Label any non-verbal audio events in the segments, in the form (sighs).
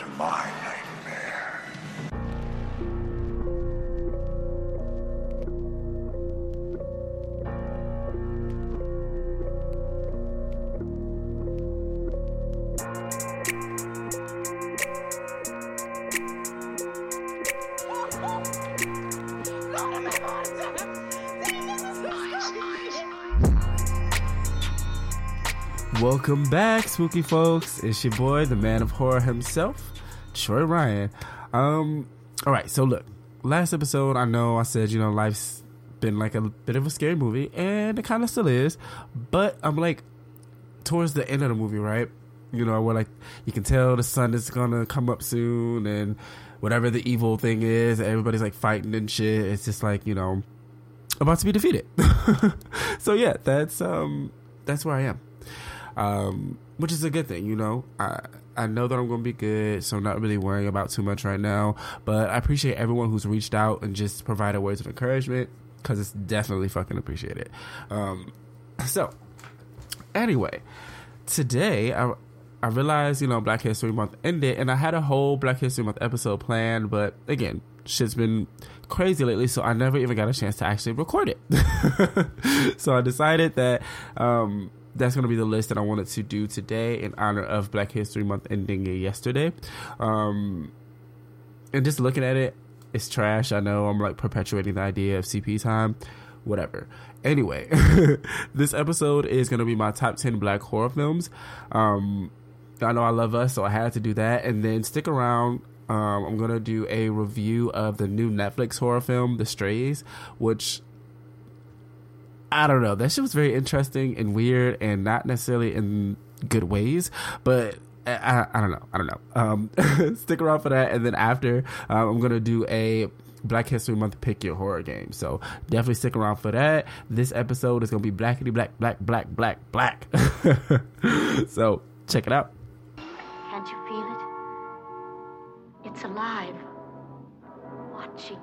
to my Welcome back, spooky folks. It's your boy, the man of horror himself, Troy Ryan. Um, all right, so look, last episode, I know I said, you know, life's been like a bit of a scary movie, and it kind of still is, but I'm like, towards the end of the movie, right? You know, where like you can tell the sun is gonna come up soon, and whatever the evil thing is, everybody's like fighting and shit. It's just like, you know, about to be defeated. (laughs) so yeah, that's um that's where I am um, which is a good thing. You know, I I know that I'm going to be good, so I'm not really worrying about too much right now. But I appreciate everyone who's reached out and just provided words of encouragement because it's definitely fucking appreciated. Um, (clears throat) so anyway, today I. I realized, you know, Black History Month ended, and I had a whole Black History Month episode planned, but again, shit's been crazy lately, so I never even got a chance to actually record it. (laughs) so I decided that um, that's going to be the list that I wanted to do today in honor of Black History Month ending yesterday. Um, and just looking at it, it's trash. I know I'm like perpetuating the idea of CP time, whatever. Anyway, (laughs) this episode is going to be my top 10 black horror films. Um, I know I love us, so I had to do that. And then stick around. Um, I'm going to do a review of the new Netflix horror film, The Strays, which I don't know. That shit was very interesting and weird and not necessarily in good ways, but I, I don't know. I don't know. Um, (laughs) stick around for that. And then after, um, I'm going to do a Black History Month pick your horror game. So definitely stick around for that. This episode is going to be blackity black, black, black, black, black. (laughs) so check it out. Can't you feel it? It's alive. Watching.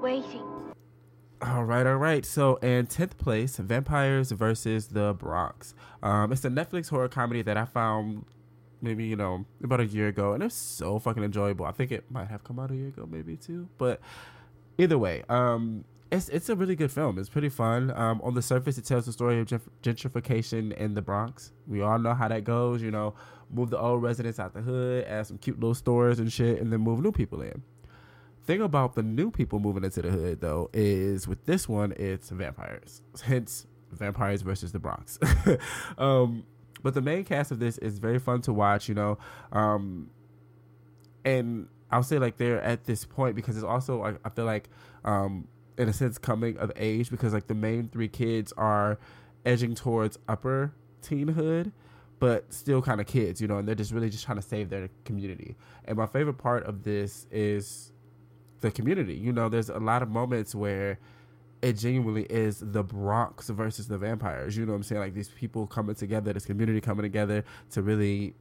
Waiting. All right, all right. So, in 10th place, Vampires versus the Bronx. Um, it's a Netflix horror comedy that I found maybe, you know, about a year ago, and it's so fucking enjoyable. I think it might have come out a year ago, maybe too. But either way, um, it's it's a really good film. It's pretty fun. Um, on the surface, it tells the story of gentrification in the Bronx. We all know how that goes. You know, move the old residents out the hood, add some cute little stores and shit, and then move new people in thing about the new people moving into the hood though is with this one it's vampires. Hence vampires versus the bronx. (laughs) Um, but the main cast of this is very fun to watch you know? Um, and i'll say like they're at this point because it's also i, I feel like um, in a sense coming of age because like the main three kids are edging towards upper teenhood but still kind of kids, you know, and they're just really just trying to save their community. And my favorite part of this is the community. You know, there's a lot of moments where it genuinely is the Bronx versus the vampires. You know what I'm saying? Like these people coming together, this community coming together to really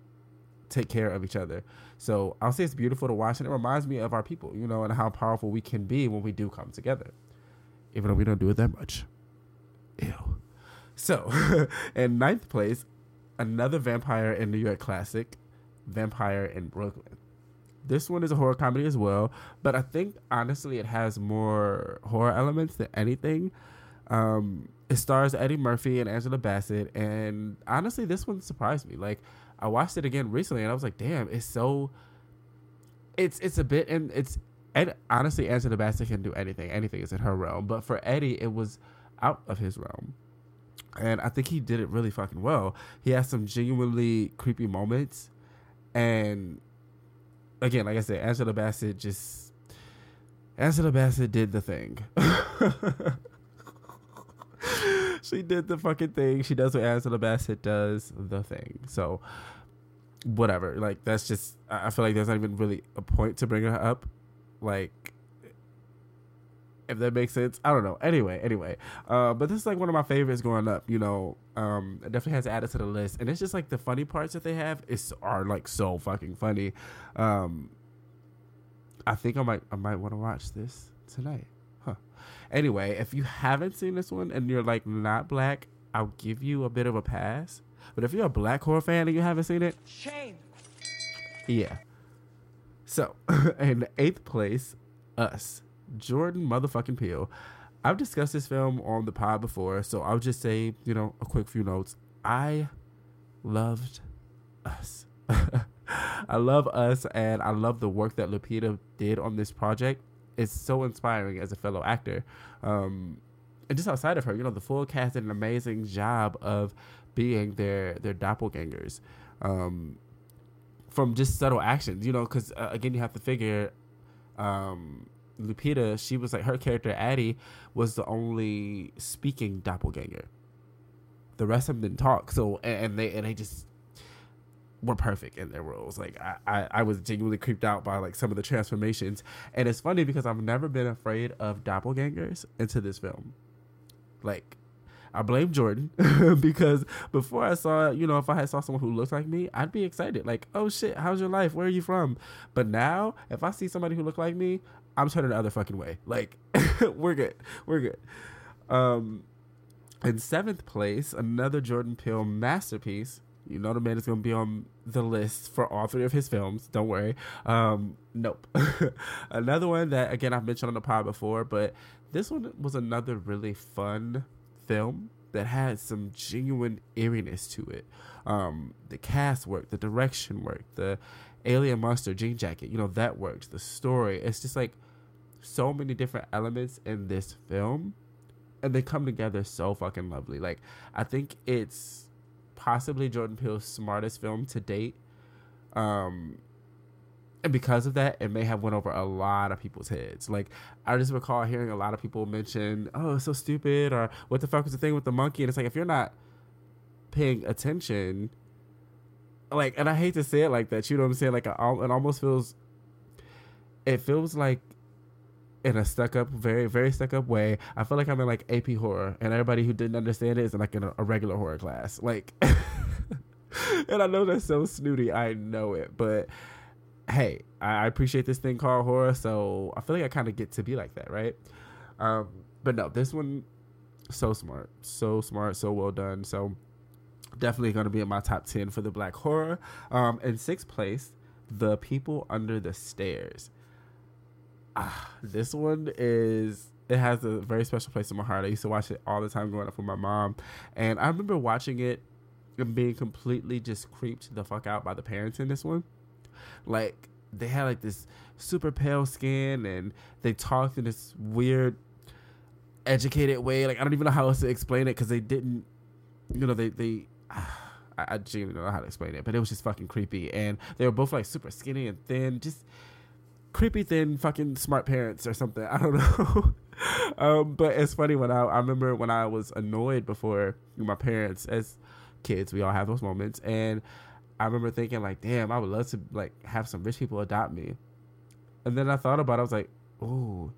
take care of each other. So I'll say it's beautiful to watch, and it reminds me of our people, you know, and how powerful we can be when we do come together, even though we don't do it that much. Ew. So, (laughs) in ninth place, another vampire in New York classic, Vampire in Brooklyn. This one is a horror comedy as well, but I think honestly it has more horror elements than anything. Um, it stars Eddie Murphy and Angela Bassett, and honestly, this one surprised me. Like I watched it again recently, and I was like, "Damn, it's so." It's it's a bit, and it's and honestly, Angela Bassett can do anything. Anything is in her realm, but for Eddie, it was out of his realm and I think he did it really fucking well. He has some genuinely creepy moments, and again, like I said, Angela Bassett just Angela Bassett did the thing. (laughs) she did the fucking thing. She does what Angela Bassett does, the thing. So whatever. Like that's just I feel like there's not even really a point to bring her up. Like if that makes sense. I don't know. Anyway, anyway. Uh, but this is like one of my favorites growing up. You know, um, it definitely has added to the list, and it's just like the funny parts that they have is are like so fucking funny. Um, I think I might I might want to watch this tonight. Huh. Anyway, if you haven't seen this one and you're like not black, I'll give you a bit of a pass. But if you're a black horror fan and you haven't seen it, shame. Yeah. So, (laughs) in eighth place, Us. Jordan motherfucking Peele. I've discussed this film on the pod before, so I'll just say, you know, a quick few notes. I loved Us. (laughs) I love Us, and I love the work that Lupita did on this project. It's so inspiring as a fellow actor. Um, and just outside of her, you know, the full cast did an amazing job of being their their doppelgangers. Um, from just subtle actions, you know, because uh, again, you have to figure um, Lupita, she was like her character Addie was the only speaking doppelganger. The rest of them didn't talk, so and, they and they just were perfect in their roles. Like I, I, I was genuinely creeped out by like some of the transformations, and it's funny because I've never been afraid of doppelgangers into this film. Like I blame Jordan (laughs) because before I saw, you know, if I had saw someone who looked like me, I'd be excited. Like, oh shit, how's your life? Where are you from? But now, if I see somebody who looked like me, I'm turning the other fucking way. Like, (laughs) we're good, we're good. Um, in seventh place, another Jordan Peele masterpiece. You know the man is going to be on the list for all three of his films. Don't worry. Um, nope. (laughs) another one that again I've mentioned on the pod before, but this one was another really fun film that had some genuine eeriness to it. Um, the cast worked, the direction worked, the alien monster jean jacket, you know, that worked. The story, it's just like so many different elements in this film, and they come together so fucking lovely. Like, I think it's possibly Jordan Peele's smartest film to date. Um, and because of that, it may have went over a lot of people's heads. Like I just recall hearing a lot of people mention, "Oh, it's so stupid," or "What the fuck was the thing with the monkey?" And it's like if you're not paying attention, like, and I hate to say it like that, you know what I'm saying? Like, it almost feels, it feels like in a stuck up, very, very stuck up way. I feel like I'm in like AP horror, and everybody who didn't understand it is in like in a, a regular horror class. Like, (laughs) and I know that's so snooty. I know it, but hey, I appreciate this thing called horror, so I feel like I kind of get to be like that, right? Um, but no, this one, so smart, so smart, so well done. So definitely going to be in my top 10 for the black horror. Um, in sixth place, The People Under the Stairs. Ah, (sighs) this one is it has a very special place in my heart. I used to watch it all the time growing up with my mom, and I remember watching it and being completely just creeped the fuck out by the parents in this one. Like they had like this super pale skin and they talked in this weird educated way. Like I don't even know how else to explain it because they didn't, you know, they they. (sighs) I, I genuinely don't know how to explain it, but it was just fucking creepy. And they were both like super skinny and thin, just creepy thin fucking smart parents or something. (laughs) I don't know. um, but it's funny when I I remember when I was annoyed before my parents as kids, we all have those moments, and I remember thinking like, damn, I would love to like have some rich people adopt me. And then I thought about it, I was like, oh,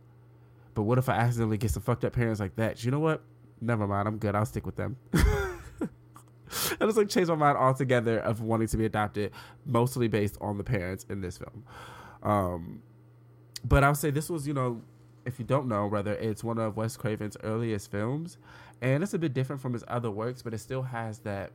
but what if I accidentally get some fucked up parents like that? You know what? Never mind, I'm good. I'll stick with them. (laughs) I just like changed my mind altogether of wanting to be adopted, mostly based on the parents in this film. Um, but I'll say this was, you know, if you don't know, rather it's one of Wes Craven's earliest films, and it's a bit different from his other works, but it still has that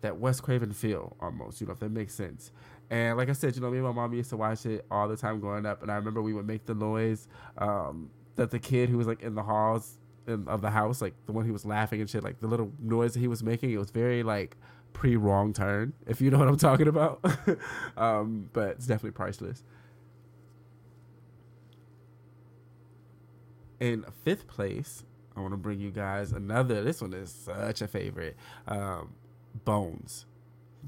that Wes Craven feel almost, you know, if that makes sense. And like I said, you know, me and my mom used to watch it all the time growing up, and I remember we would make the noise um, that the kid who was like in the halls in, of the house, like the one who was laughing and shit, like the little noise that he was making, it was very like pre wrong turn, if you know what I'm talking about. (laughs) um, but it's definitely priceless. In fifth place, I want to bring you guys another. This one is such a favorite. Um, Bones.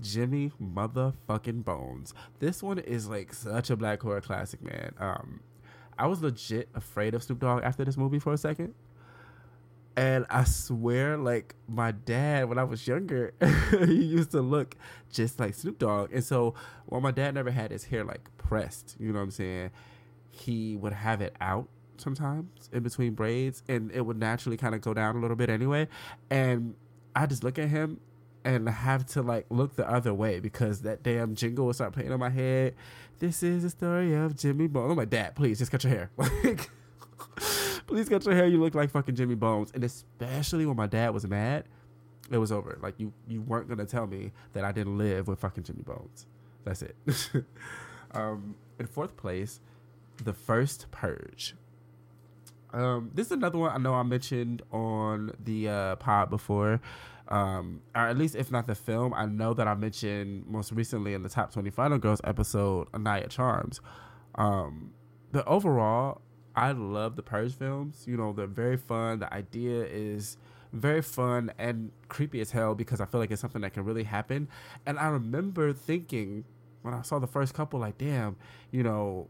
Jimmy motherfucking Bones. This one is like such a black horror classic, man. Um, I was legit afraid of Snoop Dogg after this movie for a second. And I swear, like my dad, when I was younger, (laughs) he used to look just like Snoop Dogg. And so, while my dad never had his hair like pressed, you know what I'm saying, he would have it out sometimes in between braids, and it would naturally kind of go down a little bit anyway. And I just look at him and have to like look the other way because that damn jingle will start playing on my head. This is the story of Jimmy Bones. I'm oh, like, Dad, please just cut your hair. (laughs) Like, please cut your hair. You look like fucking Jimmy Bones. And especially when my dad was mad, it was over. Like you, you weren't gonna tell me that I didn't live with fucking Jimmy Bones. That's it. (laughs) um, in fourth place, the first Purge. Um, this is another one I know I mentioned on the uh, pod before, um, or at least if not the film, I know that I mentioned most recently in the top twenty final girls episode, Anaya Charms. Um, but overall, I love the Purge films. You know, they're very fun. The idea is very fun and creepy as hell because I feel like it's something that can really happen. And I remember thinking when I saw the first couple, like, damn, you know,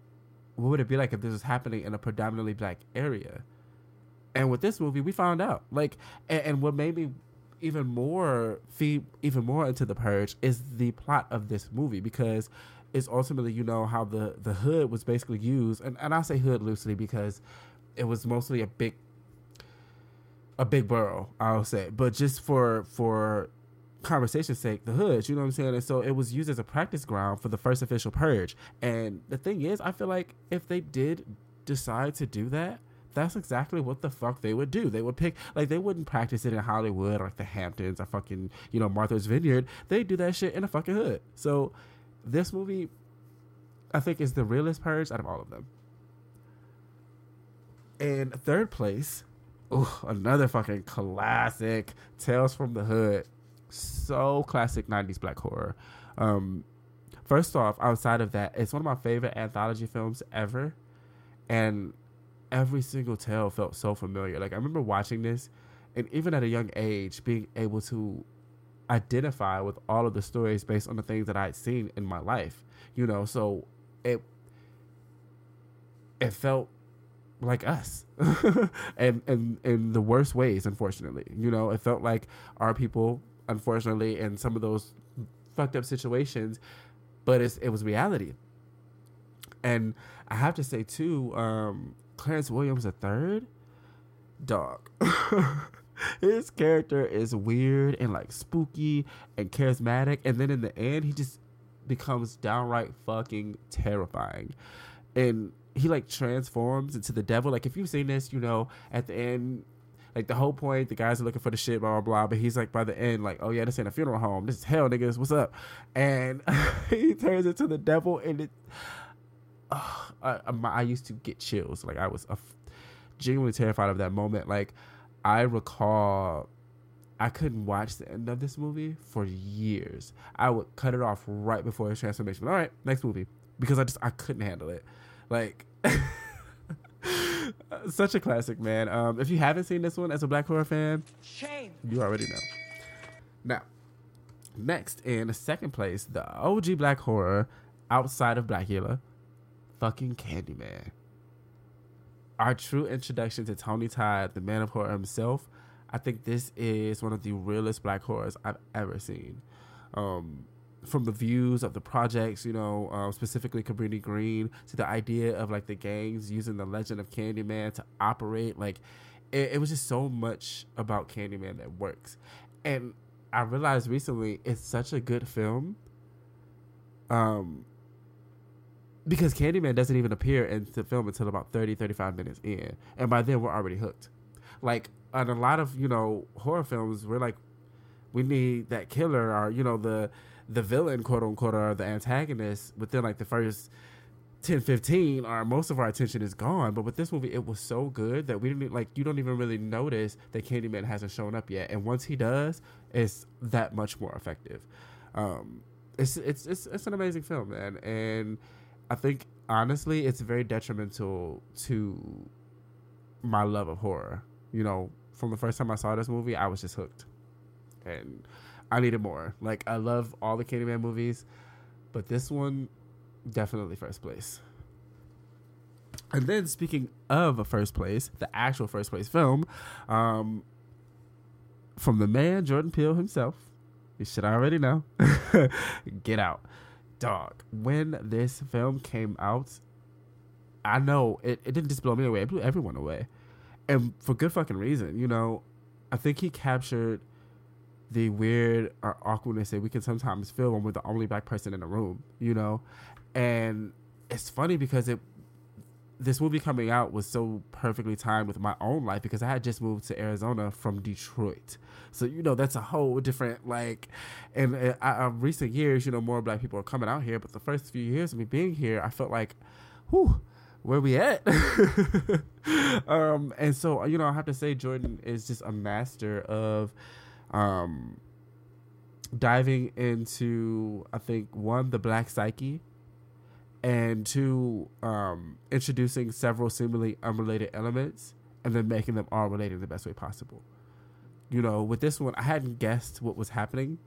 what would it be like if this was happening in a predominantly black area? And with this movie, we found out. Like, and, and what made me even more feed even more into the purge is the plot of this movie because it's ultimately you know how the the hood was basically used and, and i say hood loosely because it was mostly a big a big borough i'll say but just for for conversation's sake the hood you know what i'm saying and so it was used as a practice ground for the first official purge and the thing is i feel like if they did decide to do that that's exactly what the fuck they would do. They would pick like they wouldn't practice it in Hollywood or like the Hamptons or fucking you know Martha's Vineyard. They do that shit in a fucking hood. So this movie, I think, is the realest purge out of all of them. And third place, oh, another fucking classic, Tales from the Hood. So classic '90s black horror. Um, first off, outside of that, it's one of my favorite anthology films ever, and every single tale felt so familiar. Like I remember watching this, and even at a young age, being able to identify with all of the stories based on the things that I'd seen in my life. You know, so it it felt like us (laughs) and and in the worst ways unfortunately you know it felt like our people unfortunately in some of those fucked up situations but it's, it was reality and i have to say too um, Clarence Williams III, dog. (laughs) (laughs) his character is weird and like spooky and charismatic, and then in the end, he just becomes downright fucking terrifying. And he like transforms into the devil. Like if you've seen this, you know, at the end, like the whole point, the guys are looking for the shit, blah blah blah. But he's like by the end, like, oh yeah, this ain't a funeral home. This is hell, niggas. What's up? And (laughs) he turns into the devil, and it (sighs) I, I used to get chills. Like I was uh, genuinely terrified of that moment. Like I recall, I couldn't watch the end of this movie for years. I would cut it off right before his transformation. All right, next movie because I just I couldn't handle it. Like. (laughs) Such a classic, man. Um, if you haven't seen this one as a black horror fan, shame. You already know. Now, next in second place, the OG black horror outside of Blacula fucking Candyman. Our true introduction to Tony Todd, the man of horror himself. I think this is one of the realest black horrors I've ever seen. Um, from the views of the projects, you know, um, specifically Cabrini Green, to the idea of like the gangs using the legend of Candyman to operate, like it, it was just so much about Candyman that works. And I realized recently it's such a good film. Um, because Candyman doesn't even appear in the film until about 30, 35 minutes in. And by then, we're already hooked. Like, on a lot of, you know, horror films, we're like, we need that killer or, you know, the the villain, quote unquote, or the antagonist within like the first 10, 15, or most of our attention is gone. But with this movie, it was so good that we didn't like, you don't even really notice that Candyman hasn't shown up yet. And once he does, it's that much more effective. Um, it's, it's, it's, it's an amazing film, man. And, I think honestly, it's very detrimental to my love of horror. You know, from the first time I saw this movie, I was just hooked, and I needed more. Like I love all the Candyman movies, but this one definitely first place. And then speaking of a first place, the actual first place film, um, from the man Jordan Peele himself, you should already know. (laughs) Get out dog, when this film came out, I know it, it didn't just blow me away, it blew everyone away. And for good fucking reason, you know. I think he captured the weird or awkwardness that we can sometimes feel when we're the only black person in the room, you know? And it's funny because it this movie coming out was so perfectly timed with my own life because I had just moved to Arizona from Detroit. So you know that's a whole different like, and uh, uh, recent years, you know, more black people are coming out here. But the first few years of me being here, I felt like, whew, where we at? (laughs) um, and so you know, I have to say, Jordan is just a master of, um, diving into I think one the black psyche and two, um, introducing several seemingly unrelated elements and then making them all related in the best way possible. You know, with this one, I hadn't guessed what was happening.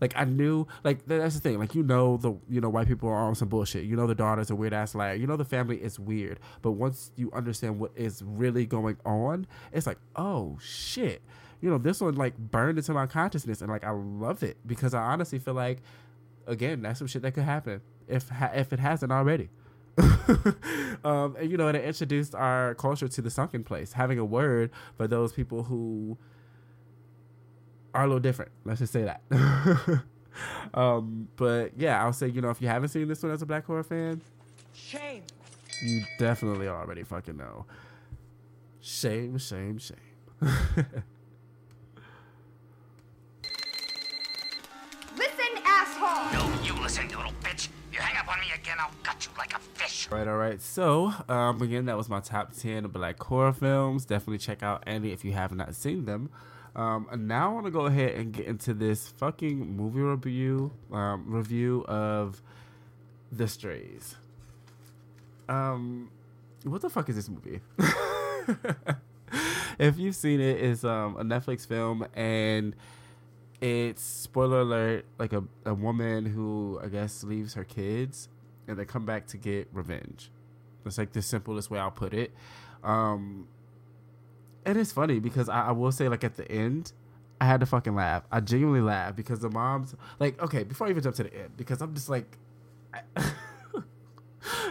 Like I knew, like that's the thing. Like you know, the you know white people are on some bullshit. You know the daughter's a weird ass liar. You know the family is weird. But once you understand what is really going on, it's like, oh shit. You know, this one like burned into my consciousness, and like I love it because I honestly feel like, again, that's some shit that could happen if ha- if it hasn't already. (laughs) um, and you know, and it introduced our culture to the sunken place, having a word for those people who are a little different. Let's just say that. (laughs) um, but yeah, I'll say, you know, if you haven't seen this one as a black horror fan, shame. You definitely already fucking know. Shame, shame, shame. listen, asshole. No, you listen, again, I'll gut you like a fish. Right, all right. So, um, again, that was my top 10 black horror films. Definitely check out any if you have not seen them. Um, and now I want to go ahead and get into this fucking movie review um, review of The Strays. Um, what the fuck is this movie? (laughs) if you've seen it, it's um, a Netflix film and it's spoiler alert like a, a woman who I guess leaves her kids and they come back to get revenge. That's like the simplest way I'll put it. Um, and it's funny because I, I, will say like at the end, I had to fucking laugh. I genuinely laughed because the moms like okay before I even jump to the end because I'm just like, I, (laughs)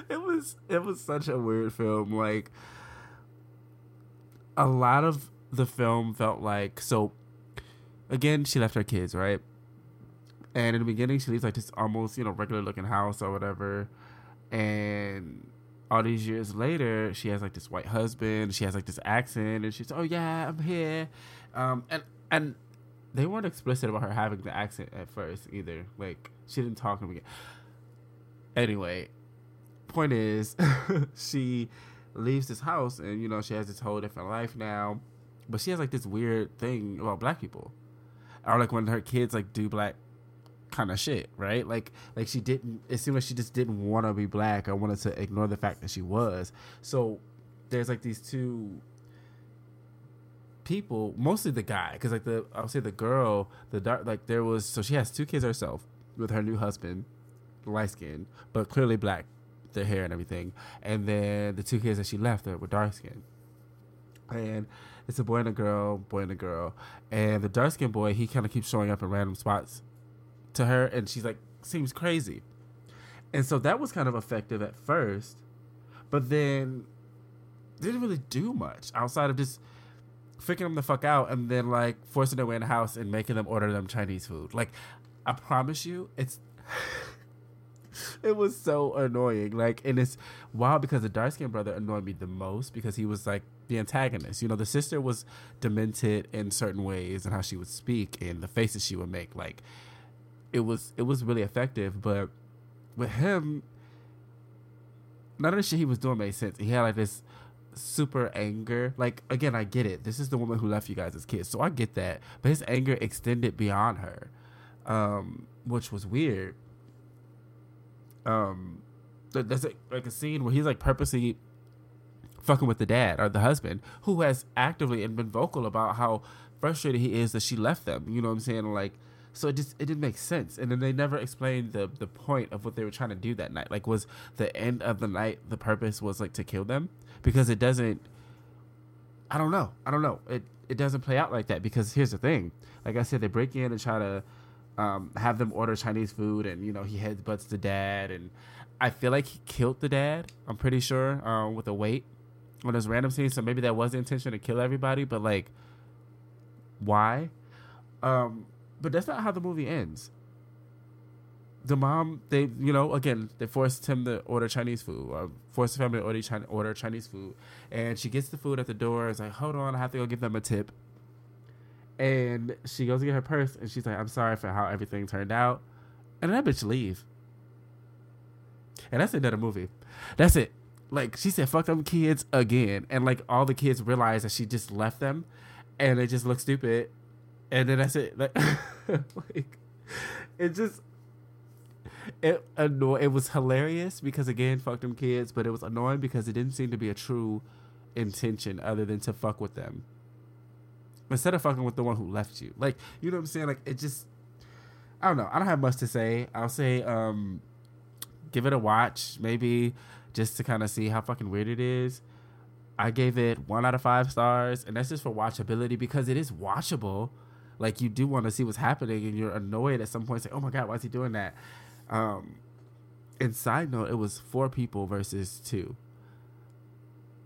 it was it was such a weird film. Like a lot of the film felt like so. Again, she left her kids right, and in the beginning she leaves like this almost you know regular looking house or whatever, and all these years later, she has like this white husband. She has like this accent, and she's oh yeah, I'm here, um, and and they weren't explicit about her having the accent at first either. Like she didn't talk to me. Anyway, point is, (laughs) she leaves this house, and you know she has this whole different life now, but she has like this weird thing about black people, or like when her kids like do black kind of shit, right? Like like she didn't it seemed like she just didn't want to be black or wanted to ignore the fact that she was. So there's like these two people, mostly the guy cuz like the I'll say the girl, the dark like there was so she has two kids herself with her new husband, light skin, but clearly black, their hair and everything. And then the two kids that she left were dark skin. And it's a boy and a girl, boy and a girl. And the dark skinned boy, he kind of keeps showing up in random spots to her and she's like seems crazy. And so that was kind of effective at first but then didn't really do much outside of just freaking them the fuck out and then like forcing their way in the house and making them order them chinese food. Like i promise you it's (laughs) it was so annoying. Like and it's wild because the dark skinned brother annoyed me the most because he was like the antagonist. You know the sister was demented in certain ways and how she would speak and the faces she would make like it was it was really effective. But with him, none of the shit he was doing made sense. He had like this super anger. Like again, I get it. This is the woman who left you guys as kids, so I get that. But his anger extended beyond her, um, which was weird. Um, there's a, like a scene where he's like purposely fucking with the dad or the husband who has actively and been vocal about how frustrated he is that she left them. You know what I'm saying? Like so it just it didn't make sense. And then they never explained the the point of what they were trying to do that night. Like was the end of the night the purpose was like to kill them? Because it doesn't I don't know. I don't know. It it doesn't play out like that because here's the thing. Like I said, they break in and try to um, have them order Chinese food, and you know he heads headbutts the dad, and I feel like he killed the dad. I'm pretty sure um, with a weight on this random scene. So maybe that was the intention to kill everybody, but like, why? Um, but that's not how the movie ends. the mom, they, you know, again, they forced him to order Chinese food, or forced the family to order, China, order Chinese food. And she gets the food at the door. It's like, hold on, I have to go give them a tip. And she goes to get her purse, and she's like, I'm sorry for how everything turned out. And that bitch leave. And that's another movie. That's it. Like, she said, fuck them kids again. And, like, all the kids realize that she just left them, and they just look stupid. And then that's it. Like, (laughs) like it just it annoy it was hilarious because again fuck them kids but it was annoying because it didn't seem to be a true intention other than to fuck with them. Instead of fucking with the one who left you. Like you know what i'm saying? Like it just i don't know. I don't have much to say. I'll say um give it a watch maybe just to kind of see how fucking weird it is. I gave it one out of five stars and that's just for watchability because it is watchable like you do want to see what's happening and you're annoyed at some point say oh my god why is he doing that um, and side note, it was four people versus two.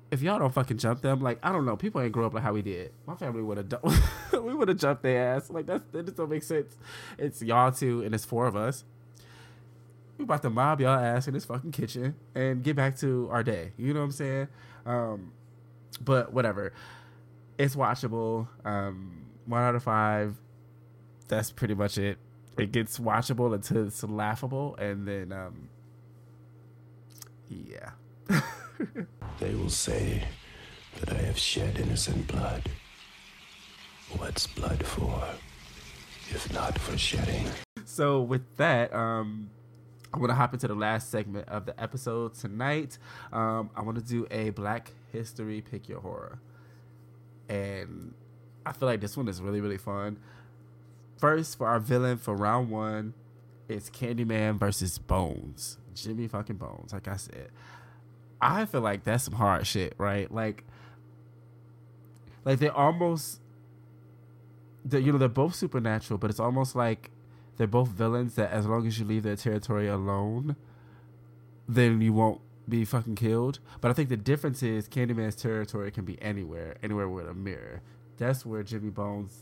If y'all don't fucking jump them, like I don't know, people ain't grow up like how we did. My family would have, done (laughs) we would have jumped their ass. Like that's that just don't make sense. It's y'all two and it's four of us. We about to mob y'all ass in this fucking kitchen and get back to our day. You know what I'm saying? Um, but whatever, it's watchable. Um, one out of five. That's pretty much it it gets watchable until it's laughable, and then um, yeah. (laughs) they will say that I have shed innocent blood. What's blood for, if not for shedding? So with that, um, I want to hop into the last segment of the episode tonight. Um, I want to do a Black History Pick Your Horror, and I feel like this one is really really fun first for our villain for round one is Candyman versus Bones. Jimmy fucking Bones. Like I said, I feel like that's some hard shit, right? Like, like they're almost, they're, you know, they're both supernatural, but it's almost like they're both villains that as long as you leave their territory alone, then you won't be fucking killed. But I think the difference is Candyman's territory can be anywhere, anywhere with a mirror. That's where Jimmy Bones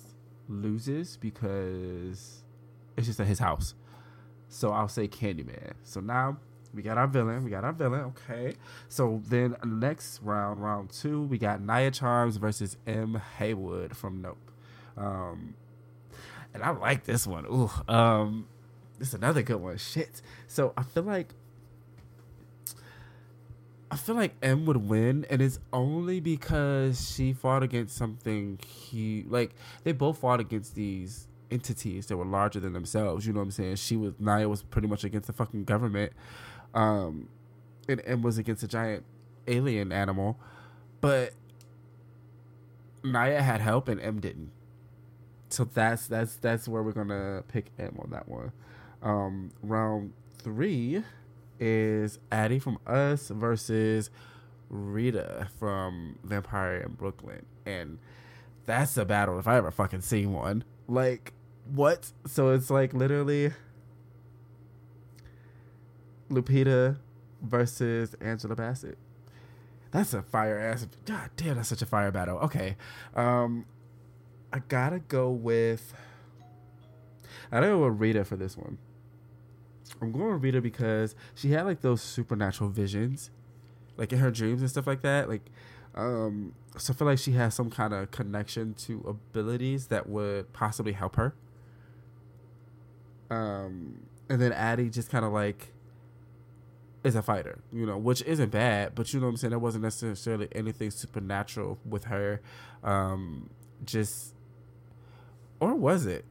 loses because it's just at his house. So I'll say Candyman. So now we got our villain. We got our villain. Okay. So then next round, round two, we got Nia Charms versus Em. Haywood from Nope. Um, and I like this one. Ooh. Um, this is another good one. Shit. So I feel like I feel like Em would win, and it's only because she fought against something he like. They both fought against these entities that were larger than themselves. You know what I'm saying? She was Nia was pretty much against the fucking government, um, and Em was against a giant alien animal, but Nia had help and Em didn't. So that's that's that's where we're gonna pick Em on that one. Um, round three is Addie from Us versus Rita from Vampire in Brooklyn. And that's a battle if I ever fucking seen one. Like, what? So it's like literally Lupita versus Angela Bassett. That's a fire ass. God damn, that's such a fire battle. Okay. Um, I gotta go with. I don't know with Rita for this one. I'm going with Rita because she had like those supernatural visions, like in her dreams and stuff like that. Like, um, so I feel like she has some kind of connection to abilities that would possibly help her. Um, and then Addie just kind of like is a fighter, you know, which isn't bad, but you know what I'm saying. There wasn't necessarily anything supernatural with her. Um, just, or was it?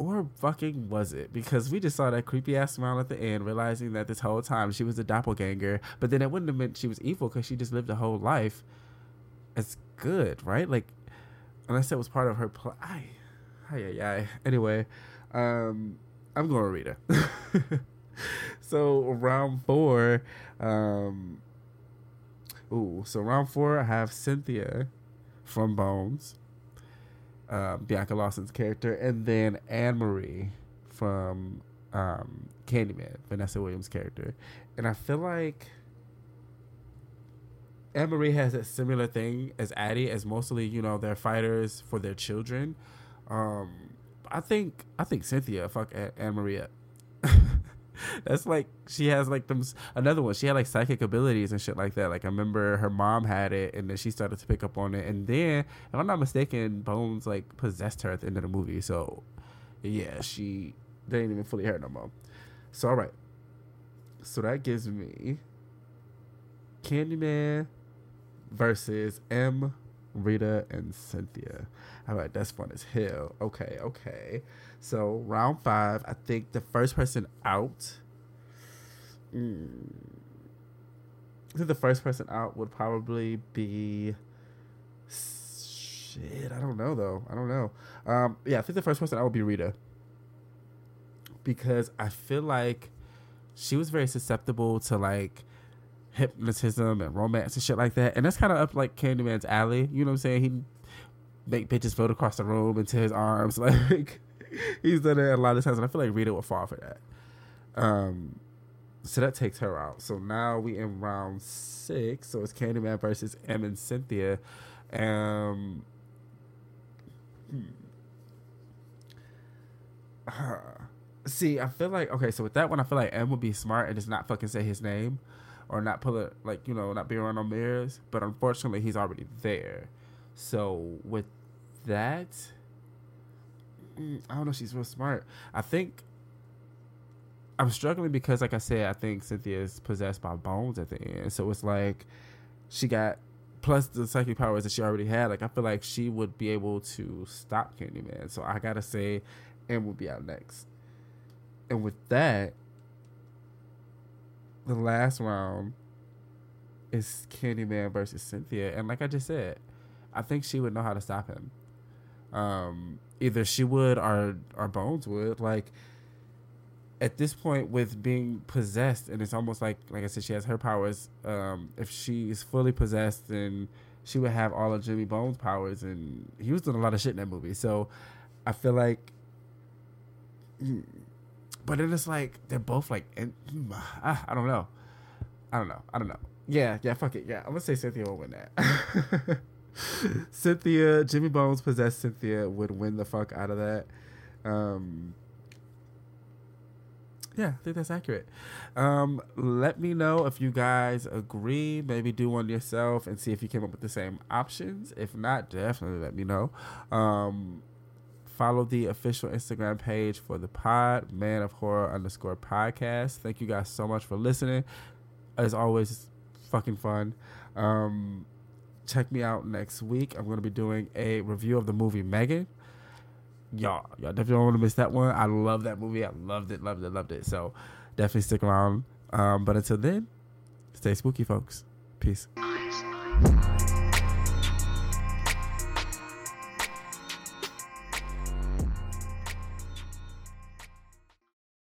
Or fucking was it? Because we just saw that creepy ass smile at the end, realizing that this whole time she was a doppelganger. But then it wouldn't have meant she was evil because she just lived a whole life as good, right? Like, unless it was part of her plan. Ay, ay, ay, Anyway, um, I'm going to read her. (laughs) so round four, um, ooh, so round four, I have Cynthia from Bones uh, Bianca Lawson's character, and then Anne Marie from um, Candyman, Vanessa Williams' character. And I feel like Anne Marie has a similar thing as Addie, as mostly you know they're fighters for their children. Um, I think I think Cynthia fuck Anne Marie (laughs) That's like she has like them another one. She had like psychic abilities and shit like that. Like I remember her mom had it, and then she started to pick up on it. And then, if I'm not mistaken, Bones like possessed her at the end of the movie. So yeah, she they ain't even fully hurt no more. So all right, so that gives me Candyman versus Em, Rita, and Cynthia. All right, that's fun as hell. Okay, okay. So round five, I think the first person out. Mm, I think the first person out would probably be. Shit, I don't know though. I don't know. Um, yeah, I think the first person out would be Rita. Because I feel like she was very susceptible to like hypnotism and romance and shit like that. And that's kind of up like Candyman's alley. You know what I'm saying? He make bitches float across the room into his arms. (laughs) Like (laughs) he's done it a lot of times, and I feel like Rita would fall for that. Um, so that takes her out. So now we in round six. So it's Candyman versus Em and Cynthia. Um, hmm. uh, (sighs) see, I feel like okay. So with that one, I feel like Em would be smart and just not fucking say his name, or not pull it like you know not be around no mirrors. But unfortunately, he's already there. So with that, Mm, I don't know. She's real smart. I think I'm struggling because, like I said, I think Cynthia is possessed by bones at the end. So it's like she got plus the psychic powers that she already had. Like I feel like she would be able to stop Candyman. So I gotta say, Em will be out next. And with that, the last round is Candyman versus Cynthia. And like I just said, I think she would know how to stop him. Um, either she would or or Bones would. Like at this point, with being possessed, and it's almost like like I said, she has her powers. Um, if she is fully possessed, then she would have all of Jimmy Bones' powers, and he was doing a lot of shit in that movie. So I feel like. But then it's like they're both like, I, I don't know, I don't know, I don't know. Yeah, yeah, fuck it. Yeah, I'm gonna say Cynthia will win that. (laughs) (laughs) Cynthia, Jimmy Bones possessed Cynthia would win the fuck out of that. Um, yeah, I think that's accurate. Um, let me know if you guys agree. Maybe do one yourself and see if you came up with the same options. If not, definitely let me know. Um, follow the official Instagram page for the pod, man of horror underscore podcast. Thank you guys so much for listening. As always, fucking fun. Um, check me out next week. I'm to be doing a review of the movie Megan. Y'all, y'all definitely don't want to miss that one. I love that movie. I loved it, loved it, loved it. So definitely stick around. Um, but until then, stay spooky, folks. Peace.